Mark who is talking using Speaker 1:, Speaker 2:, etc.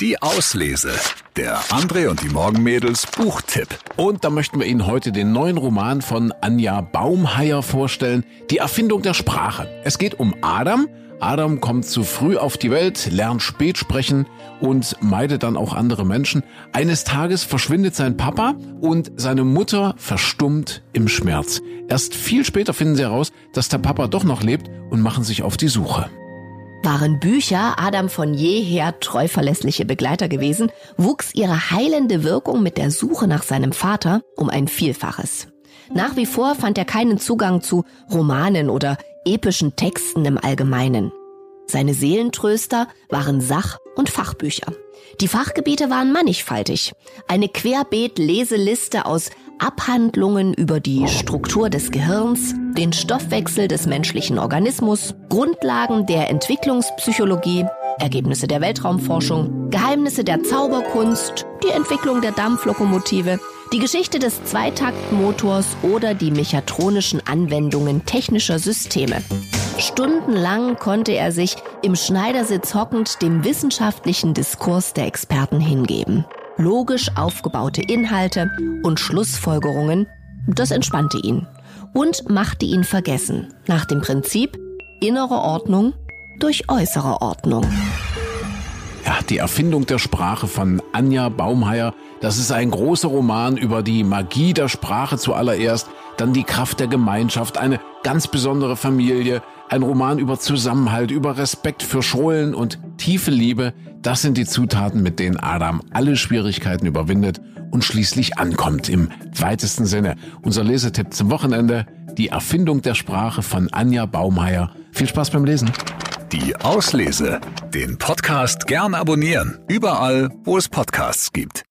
Speaker 1: Die Auslese. Der André und die Morgenmädels Buchtipp.
Speaker 2: Und da möchten wir Ihnen heute den neuen Roman von Anja Baumheier vorstellen, Die Erfindung der Sprache. Es geht um Adam. Adam kommt zu früh auf die Welt, lernt spät sprechen und meidet dann auch andere Menschen. Eines Tages verschwindet sein Papa und seine Mutter verstummt im Schmerz. Erst viel später finden sie heraus, dass der Papa doch noch lebt und machen sich auf die Suche.
Speaker 3: Waren Bücher Adam von jeher treu verlässliche Begleiter gewesen, wuchs ihre heilende Wirkung mit der Suche nach seinem Vater um ein Vielfaches. Nach wie vor fand er keinen Zugang zu Romanen oder epischen Texten im Allgemeinen. Seine Seelentröster waren Sach- und Fachbücher. Die Fachgebiete waren mannigfaltig. Eine Querbeet-Leseliste aus Abhandlungen über die Struktur des Gehirns, den Stoffwechsel des menschlichen Organismus, Grundlagen der Entwicklungspsychologie, Ergebnisse der Weltraumforschung, Geheimnisse der Zauberkunst, die Entwicklung der Dampflokomotive, die Geschichte des Zweitaktmotors oder die mechatronischen Anwendungen technischer Systeme. Stundenlang konnte er sich im Schneidersitz hockend dem wissenschaftlichen Diskurs der Experten hingeben. Logisch aufgebaute Inhalte und Schlussfolgerungen, das entspannte ihn und machte ihn vergessen, nach dem Prinzip innere Ordnung durch äußere Ordnung.
Speaker 2: Ja, die Erfindung der Sprache von Anja Baumheier. Das ist ein großer Roman über die Magie der Sprache zuallererst, dann die Kraft der Gemeinschaft, eine ganz besondere Familie, ein Roman über Zusammenhalt, über Respekt für Schulen und tiefe Liebe. Das sind die Zutaten, mit denen Adam alle Schwierigkeiten überwindet und schließlich ankommt im weitesten Sinne. Unser Lesetipp zum Wochenende, die Erfindung der Sprache von Anja Baumheier. Viel Spaß beim Lesen.
Speaker 1: Die Auslese. Den Podcast gern abonnieren. Überall, wo es Podcasts gibt.